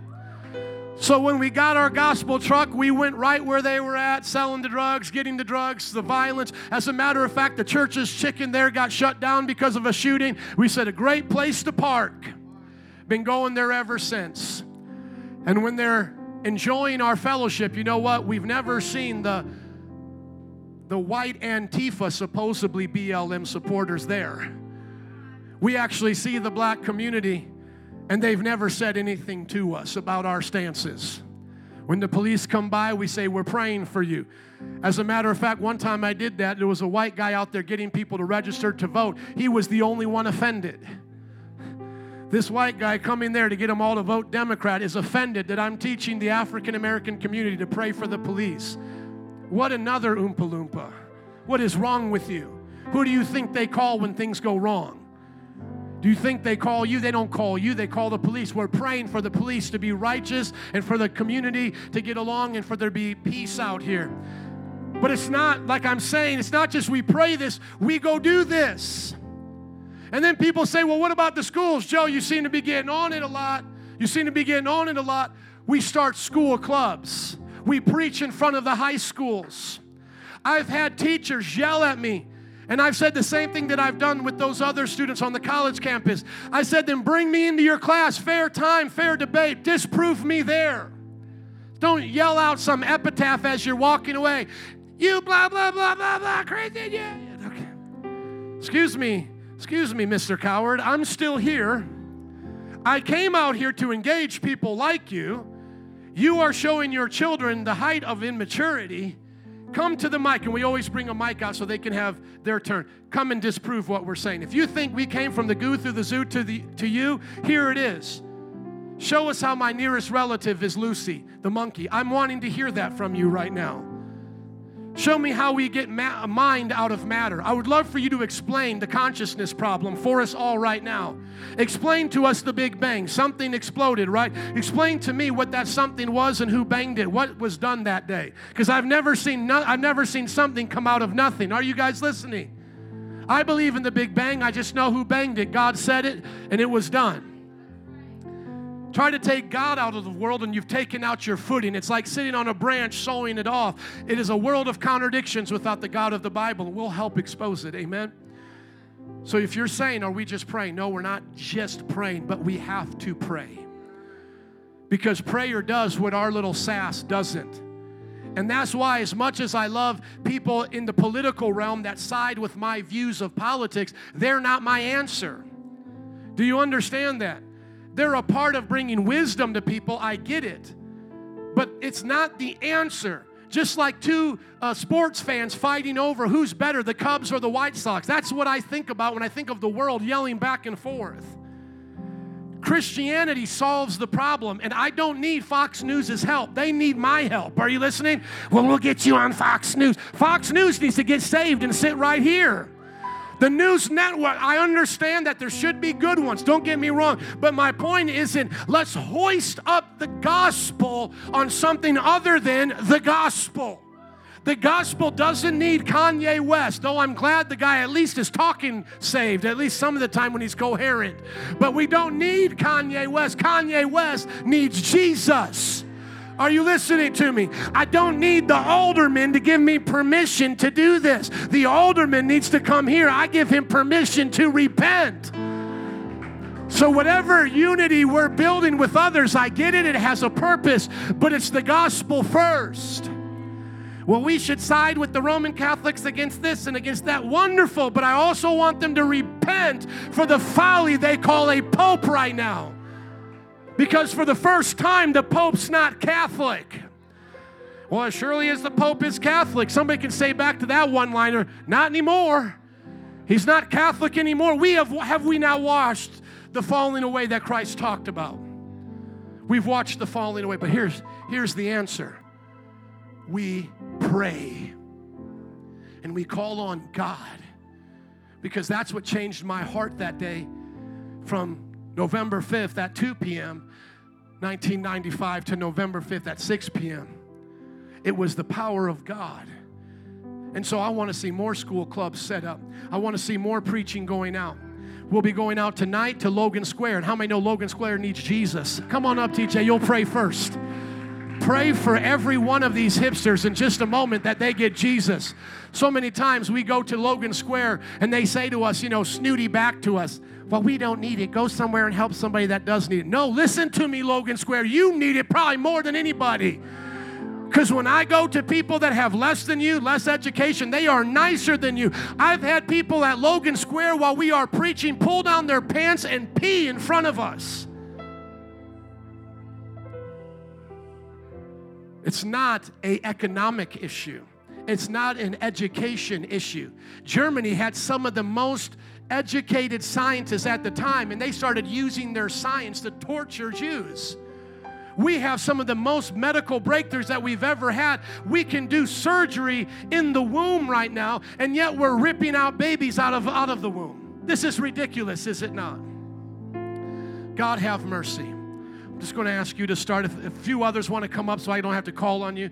So when we got our gospel truck, we went right where they were at, selling the drugs, getting the drugs, the violence. As a matter of fact, the church's chicken there got shut down because of a shooting. We said, a great place to park. Been going there ever since. And when they're enjoying our fellowship, you know what? We've never seen the the white Antifa, supposedly BLM supporters, there. We actually see the black community, and they've never said anything to us about our stances. When the police come by, we say, We're praying for you. As a matter of fact, one time I did that. There was a white guy out there getting people to register to vote. He was the only one offended. This white guy coming there to get them all to vote Democrat is offended that I'm teaching the African American community to pray for the police. What another Oompa Loompa? What is wrong with you? Who do you think they call when things go wrong? Do you think they call you? They don't call you, they call the police. We're praying for the police to be righteous and for the community to get along and for there to be peace out here. But it's not, like I'm saying, it's not just we pray this, we go do this. And then people say, well, what about the schools? Joe, you seem to be getting on it a lot. You seem to be getting on it a lot. We start school clubs. We preach in front of the high schools. I've had teachers yell at me, and I've said the same thing that I've done with those other students on the college campus. I said, then bring me into your class, fair time, fair debate, disprove me there. Don't yell out some epitaph as you're walking away. You blah, blah, blah, blah, blah, crazy. Yeah. Okay. Excuse me, excuse me, Mr. Coward. I'm still here. I came out here to engage people like you. You are showing your children the height of immaturity. Come to the mic, and we always bring a mic out so they can have their turn. Come and disprove what we're saying. If you think we came from the goo through the zoo to, the, to you, here it is. Show us how my nearest relative is Lucy, the monkey. I'm wanting to hear that from you right now. Show me how we get ma- mind out of matter. I would love for you to explain the consciousness problem for us all right now. Explain to us the Big Bang. Something exploded, right? Explain to me what that something was and who banged it. What was done that day? Because I've never seen no- I've never seen something come out of nothing. Are you guys listening? I believe in the Big Bang. I just know who banged it. God said it, and it was done. Try to take God out of the world and you've taken out your footing. It's like sitting on a branch, sawing it off. It is a world of contradictions without the God of the Bible. We'll help expose it. Amen. So if you're saying, are we just praying? No, we're not just praying, but we have to pray. Because prayer does what our little sass doesn't. And that's why, as much as I love people in the political realm that side with my views of politics, they're not my answer. Do you understand that? They're a part of bringing wisdom to people. I get it. But it's not the answer. Just like two uh, sports fans fighting over who's better, the Cubs or the White Sox. That's what I think about when I think of the world yelling back and forth. Christianity solves the problem, and I don't need Fox News' help. They need my help. Are you listening? Well, we'll get you on Fox News. Fox News needs to get saved and sit right here. The news network, I understand that there should be good ones, don't get me wrong. But my point isn't let's hoist up the gospel on something other than the gospel. The gospel doesn't need Kanye West, though I'm glad the guy at least is talking saved, at least some of the time when he's coherent. But we don't need Kanye West. Kanye West needs Jesus. Are you listening to me? I don't need the alderman to give me permission to do this. The alderman needs to come here. I give him permission to repent. So, whatever unity we're building with others, I get it, it has a purpose, but it's the gospel first. Well, we should side with the Roman Catholics against this and against that. Wonderful, but I also want them to repent for the folly they call a pope right now. Because for the first time, the Pope's not Catholic. Well, as surely as the Pope is Catholic, somebody can say back to that one liner, not anymore. He's not Catholic anymore. We have, have we now watched the falling away that Christ talked about? We've watched the falling away, but here's, here's the answer we pray and we call on God. because that's what changed my heart that day from November 5th at 2 p.m., 1995 to November 5th at 6 p.m. It was the power of God. And so I want to see more school clubs set up. I want to see more preaching going out. We'll be going out tonight to Logan Square. And how many know Logan Square needs Jesus? Come on up, TJ. You'll pray first. Pray for every one of these hipsters in just a moment that they get Jesus. So many times we go to Logan Square and they say to us, you know, snooty back to us, well, we don't need it. Go somewhere and help somebody that does need it. No, listen to me, Logan Square. You need it probably more than anybody. Because when I go to people that have less than you, less education, they are nicer than you. I've had people at Logan Square while we are preaching pull down their pants and pee in front of us. It's not a economic issue. It's not an education issue. Germany had some of the most educated scientists at the time, and they started using their science to torture Jews. We have some of the most medical breakthroughs that we've ever had. We can do surgery in the womb right now, and yet we're ripping out babies out of, out of the womb. This is ridiculous, is it not? God have mercy. I'm just going to ask you to start. If a few others want to come up so I don't have to call on you,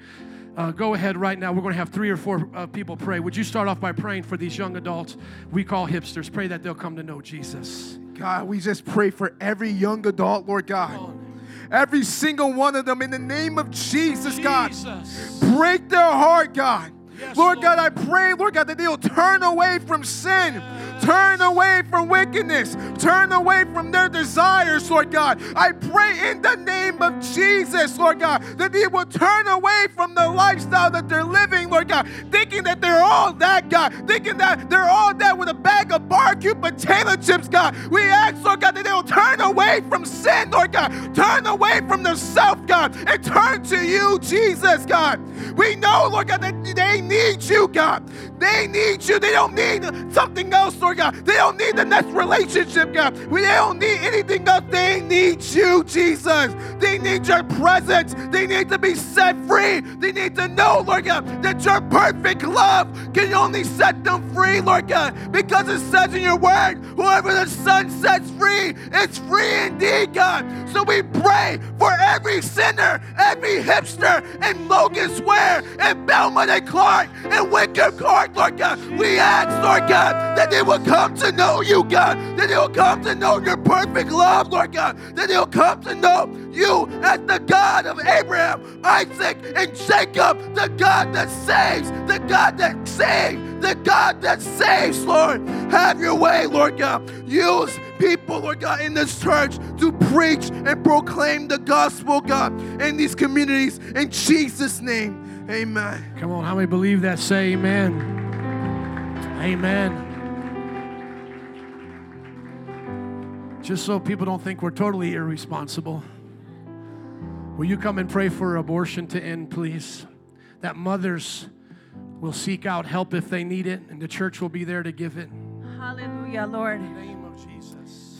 uh, go ahead right now. We're going to have three or four uh, people pray. Would you start off by praying for these young adults we call hipsters? Pray that they'll come to know Jesus. God, we just pray for every young adult, Lord God every single one of them in the name of Jesus, God. Break their heart, God. Yes, Lord, Lord God, I pray, Lord God, that they'll turn away from sin. Turn away from wickedness. Turn away from their desires, Lord God. I pray in the name of Jesus, Lord God, that they will turn away from the lifestyle that they're living, Lord God, thinking that they're all that, God, thinking that they're all that with a bag of barbecue potato chips, God. We ask, Lord God, that they will turn away from sin, Lord God. Turn away from their self, God, and turn to you, Jesus, God. We know, Lord God, that they need you, God. They need you. They don't need something else, Lord God. They don't need the next relationship, God. We don't need anything else. They need you, Jesus. They need your presence. They need to be set free. They need to know, Lord God, that your perfect love can only set them free, Lord God, because it says in your word, whoever the Son sets free, it's free indeed, God. So we pray for every sinner, every hipster in Logan Square, and Belmont and Clark, and Wickham Court, Lord God. We ask, Lord God, that they will come to know you, God. That they'll come to know your perfect love, Lord God. That they'll come to know you as the God of Abraham, Isaac, and Jacob, the God that saves, the God that saves, the God that saves, Lord. Have your way, Lord God. Use people, Lord God, in this church to preach and proclaim the gospel, God, in these communities. In Jesus' name, amen. Come on, how many believe that? Say amen. Amen. Just so people don't think we're totally irresponsible. Will you come and pray for abortion to end, please? That mothers will seek out help if they need it, and the church will be there to give it. Hallelujah, Lord.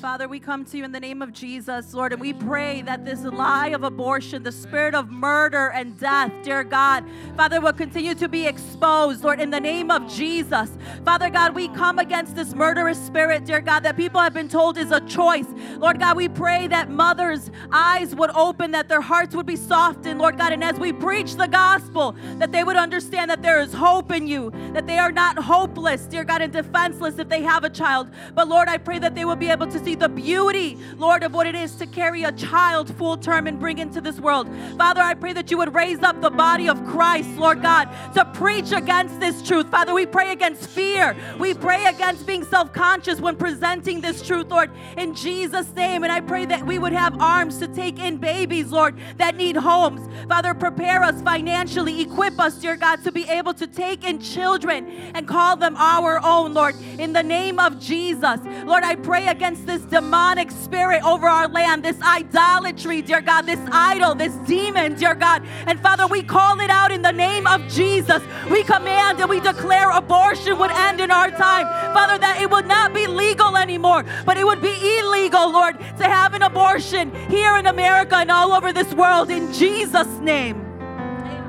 Father, we come to you in the name of Jesus, Lord, and we pray that this lie of abortion, the spirit of murder and death, dear God, Father, will continue to be exposed, Lord, in the name of Jesus. Father God, we come against this murderous spirit, dear God, that people have been told is a choice. Lord God, we pray that mothers' eyes would open, that their hearts would be softened, Lord God, and as we preach the gospel, that they would understand that there is hope in you, that they are not hopeless, dear God, and defenseless if they have a child. But Lord, I pray that they will be able to see see the beauty, Lord, of what it is to carry a child full term and bring into this world. Father, I pray that you would raise up the body of Christ, Lord God, to preach against this truth. Father, we pray against fear. We pray against being self conscious when presenting this truth, Lord, in Jesus' name. And I pray that we would have arms to take in babies, Lord, that need homes. Father, prepare us financially, equip us, dear God, to be able to take in children and call them our own, Lord, in the name of Jesus. Lord, I pray against this this demonic spirit over our land, this idolatry, dear God, this idol, this demon, dear God. And Father, we call it out in the name of Jesus. We command and we declare abortion would end in our time. Father, that it would not be legal anymore, but it would be illegal, Lord, to have an abortion here in America and all over this world in Jesus' name.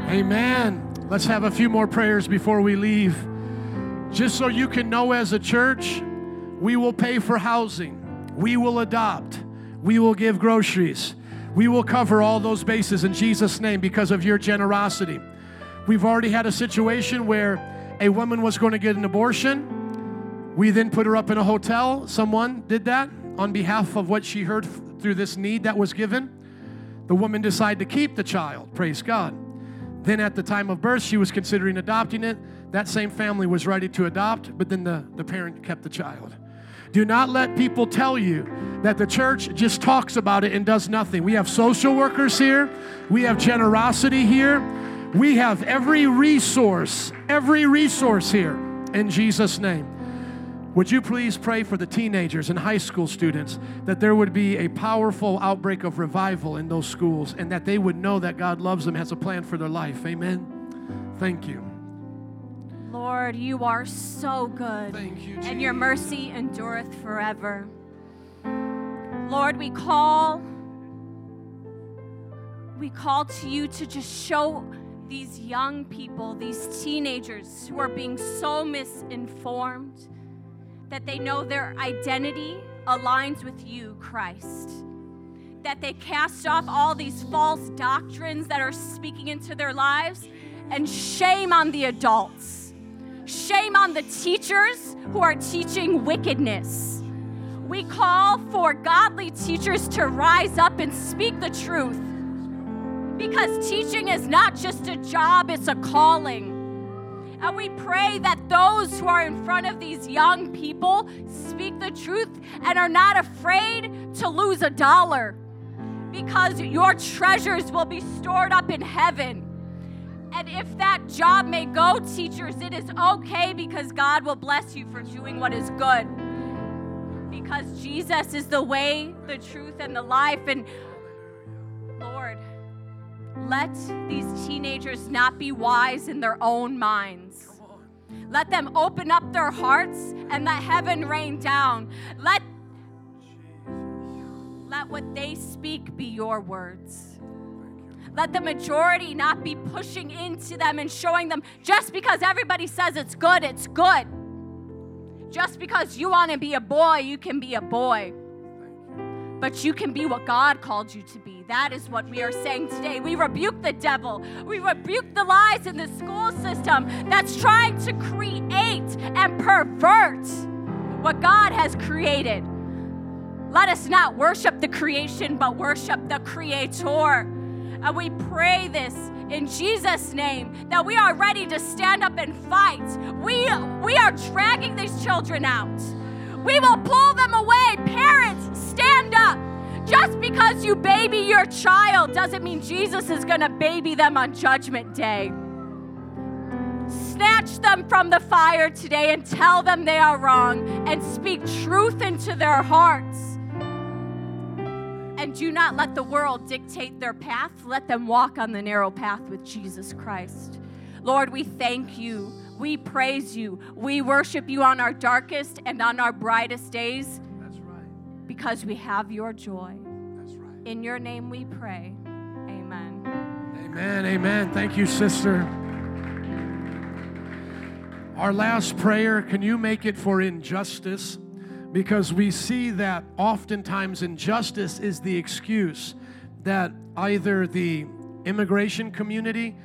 Amen. Amen. Let's have a few more prayers before we leave. Just so you can know as a church, We will pay for housing. We will adopt. We will give groceries. We will cover all those bases in Jesus' name because of your generosity. We've already had a situation where a woman was going to get an abortion. We then put her up in a hotel. Someone did that on behalf of what she heard through this need that was given. The woman decided to keep the child. Praise God. Then, at the time of birth, she was considering adopting it. That same family was ready to adopt, but then the, the parent kept the child. Do not let people tell you that the church just talks about it and does nothing. We have social workers here, we have generosity here, we have every resource, every resource here in Jesus' name. Would you please pray for the teenagers and high school students that there would be a powerful outbreak of revival in those schools and that they would know that God loves them, has a plan for their life? Amen. Thank you. Lord, you are so good. Thank you, and your mercy endureth forever. Lord, we call we call to you to just show these young people, these teenagers who are being so misinformed that they know their identity aligns with you, Christ. That they cast off all these false doctrines that are speaking into their lives and shame on the adults Shame on the teachers who are teaching wickedness. We call for godly teachers to rise up and speak the truth. Because teaching is not just a job, it's a calling. And we pray that those who are in front of these young people speak the truth and are not afraid to lose a dollar because your treasures will be stored up in heaven. And if that job may go, teachers, it is okay because God will bless you for doing what is good. Because Jesus is the way, the truth, and the life. And Lord, let these teenagers not be wise in their own minds. Let them open up their hearts and let heaven rain down. Let, let what they speak be your words. Let the majority not be pushing into them and showing them just because everybody says it's good, it's good. Just because you want to be a boy, you can be a boy. But you can be what God called you to be. That is what we are saying today. We rebuke the devil. We rebuke the lies in the school system that's trying to create and pervert what God has created. Let us not worship the creation, but worship the Creator. And we pray this in Jesus' name that we are ready to stand up and fight. We, we are dragging these children out. We will pull them away. Parents, stand up. Just because you baby your child doesn't mean Jesus is going to baby them on Judgment Day. Snatch them from the fire today and tell them they are wrong and speak truth into their hearts. And do not let the world dictate their path. Let them walk on the narrow path with Jesus Christ. Lord, we thank you. We praise you. We worship you on our darkest and on our brightest days. That's right. Because we have your joy. That's right. In your name we pray. Amen. Amen. Amen. Thank you, sister. Our last prayer, can you make it for injustice? Because we see that oftentimes injustice is the excuse that either the immigration community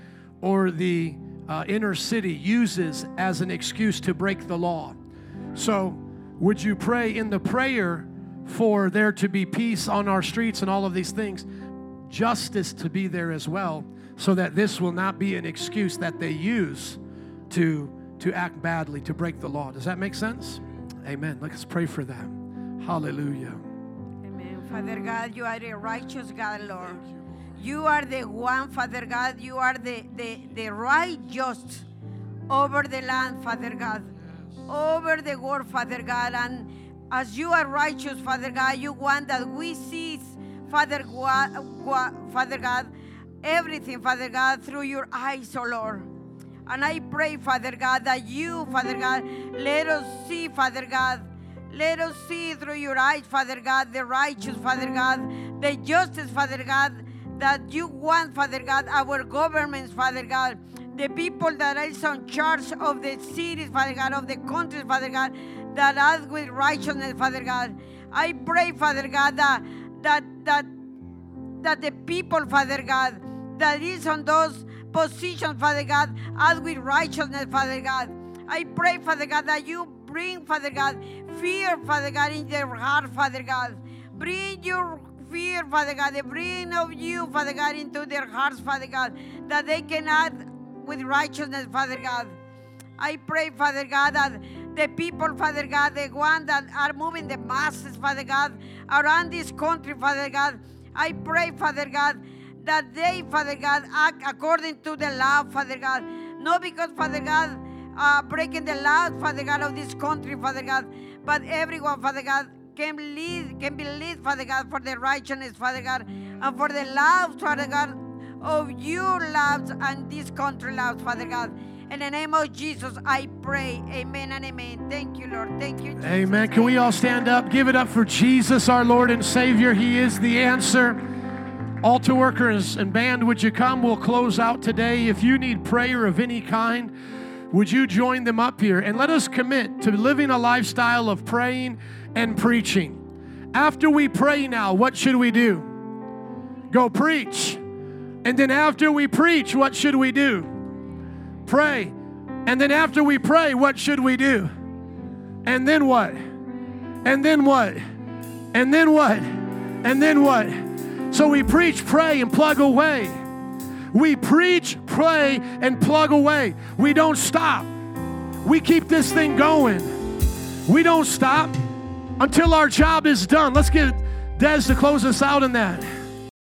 or the uh, inner city uses as an excuse to break the law. So, would you pray in the prayer for there to be peace on our streets and all of these things, justice to be there as well, so that this will not be an excuse that they use to, to act badly, to break the law? Does that make sense? Amen. Let's pray for them. Hallelujah. Amen. Father God, you are a righteous God, Lord. You are the one, Father God. You are the, the, the righteous over the land, Father God. Over the world, Father God. And as you are righteous, Father God, you want that we see, Father God, Father God, everything, Father God, through your eyes, oh Lord. And I pray, Father God, that you, Father God, let us see, Father God, let us see through your eyes, Father God, the righteous, Father God, the justice, Father God, that you want, Father God, our governments, Father God, the people that are in charge of the cities, Father God, of the countries, Father God, that act with righteousness, Father God. I pray, Father God, that that that that the people, Father God, that is on those positions, Father God, act with righteousness, Father God. I pray, Father God, that you bring, Father God, fear, Father God, in their heart, Father God. Bring your fear, Father God, the bring of you, Father God, into their hearts, Father God, that they can act with righteousness, Father God. I pray, Father God, that the people, Father God, the one that are moving the masses, Father God, around this country, Father God, I pray, Father God, that they, Father God, act according to the law, Father God. Not because, Father God, uh, breaking the laws, Father God, of this country, Father God, but everyone, Father God, can lead, can be lead, Father God, for the righteousness, Father God, and for the love, Father God, of your loves and this country loves, Father God. In the name of Jesus, I pray. Amen and amen. Thank you, Lord. Thank you, Jesus. Amen. Can we all stand up? Give it up for Jesus, our Lord and Savior. He is the answer. Altar workers and band, would you come? We'll close out today. If you need prayer of any kind, would you join them up here and let us commit to living a lifestyle of praying and preaching? After we pray now, what should we do? Go preach. And then after we preach, what should we do? Pray. And then after we pray, what should we do? And then what? And then what? And then what? And then what? So we preach, pray, and plug away. We preach, pray, and plug away. We don't stop. We keep this thing going. We don't stop until our job is done. Let's get Des to close us out in that.